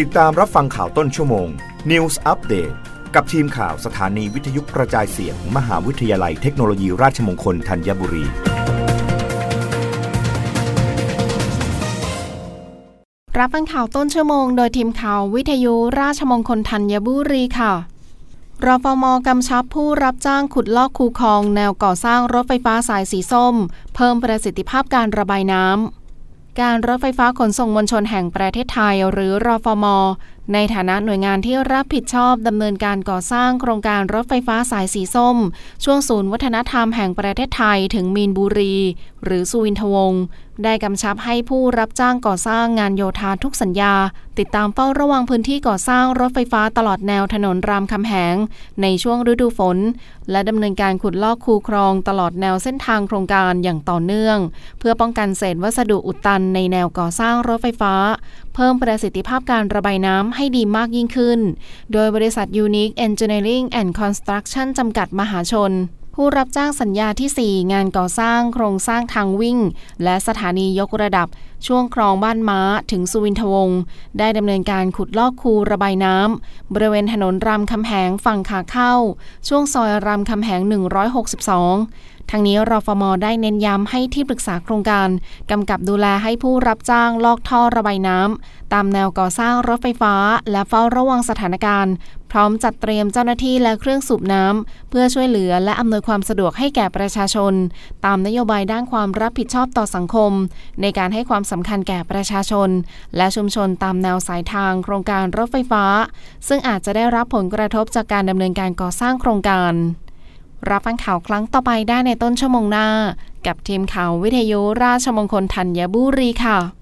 ติดตามรับฟังข่าวต้นชั่วโมง News Update กับทีมข่าวสถานีวิทยุกระจายเสียงมมหาวิทยาลัยเทคโนโลยีราชมงคลธัญบุรี รับฟังข่าวต้นชั่วโมงโดยทีมข่าววิทยุราชมงคลธัญบุรีค่ะรฟมกำชับผู้รับจ้างขุดลอกคูคลองแนวก่อสร้างรถไฟฟ้าสายสีส้ม เพิ่มประสิทธิภาพการระบายน้ำ การรถไฟฟ้าขนส่งมวลชนแห่งประเทศไทย หรือรฟม ในฐานะหน่วยงานที่รับผิดชอบดำเนินการก่อสร้างโครงการรถไฟฟ้าสายสีส้ม ช่วงศูนย์วัฒนธรรมแห่งประเทศไทยถึงมีนบุรี หรือสุวินทวงศ์ได้กำชับให้ผู้รับจ้างก่อสร้างงานโยธาทุกสัญญา ติดตามเฝ้าระวังพื้นที่ก่อสร้างรถไฟฟ้าตลอดแนวถนนรามคำแหง ในช่วงฤดูฝน และดำเนินการขุดลอกคูคลองตลอดแนวเส้นทางโครงการอย่างต่อเนื่อง เพื่อป้องกันเศษวัสดุอุดตันในแนวก่อสร้างรถไฟฟ้า เพิ่มประสิทธิภาพการระบายน้ำให้ดีมากยิ่งขึ้น โดยบริษัท Unique Engineering and Construction จำกัดมหาชน ผู้รับจ้างสัญญาที่ 4 งานก่อสร้างโครงสร้างทางวิ่ง และสถานียกระดับ ช่วงคลองบ้านม้าถึงสุวินทวงศ์ได้ดำเนินการขุดลอกคูระบายน้ำบริเวณถนนรามคำแหงฝั่งขาเข้า ช่วงซอยรามคำแหง 162ทางนี้รฟมได้เน้นย้ำให้ที่ปรึกษาโครงการกำกับดูแลให้ผู้รับจ้างลอกท่อระบายน้ำ ตามแนวก่อสร้างรถไฟฟ้า และเฝ้าระวังสถานการณ์ พร้อมจัดเตรียมเจ้าหน้าที่และเครื่องสูบน้ำเพื่อช่วยเหลือและอำนวยความสะดวกให้แก่ประชาชน ตามนโยบายด้านความรับผิดชอบต่อสังคม ในการให้ความสำคัญแก่ประชาชน และชุมชนตามแนวสายทางโครงการรถไฟฟ้า ซึ่งอาจจะได้รับผลกระทบจากการดำเนินการก่อสร้างโครงการ รับฟังข่าวครั้งต่อไปได้ในต้นชั่วโมงหน้า กับทีมข่าววิทยุราชมงคลธัญบุรีค่ะ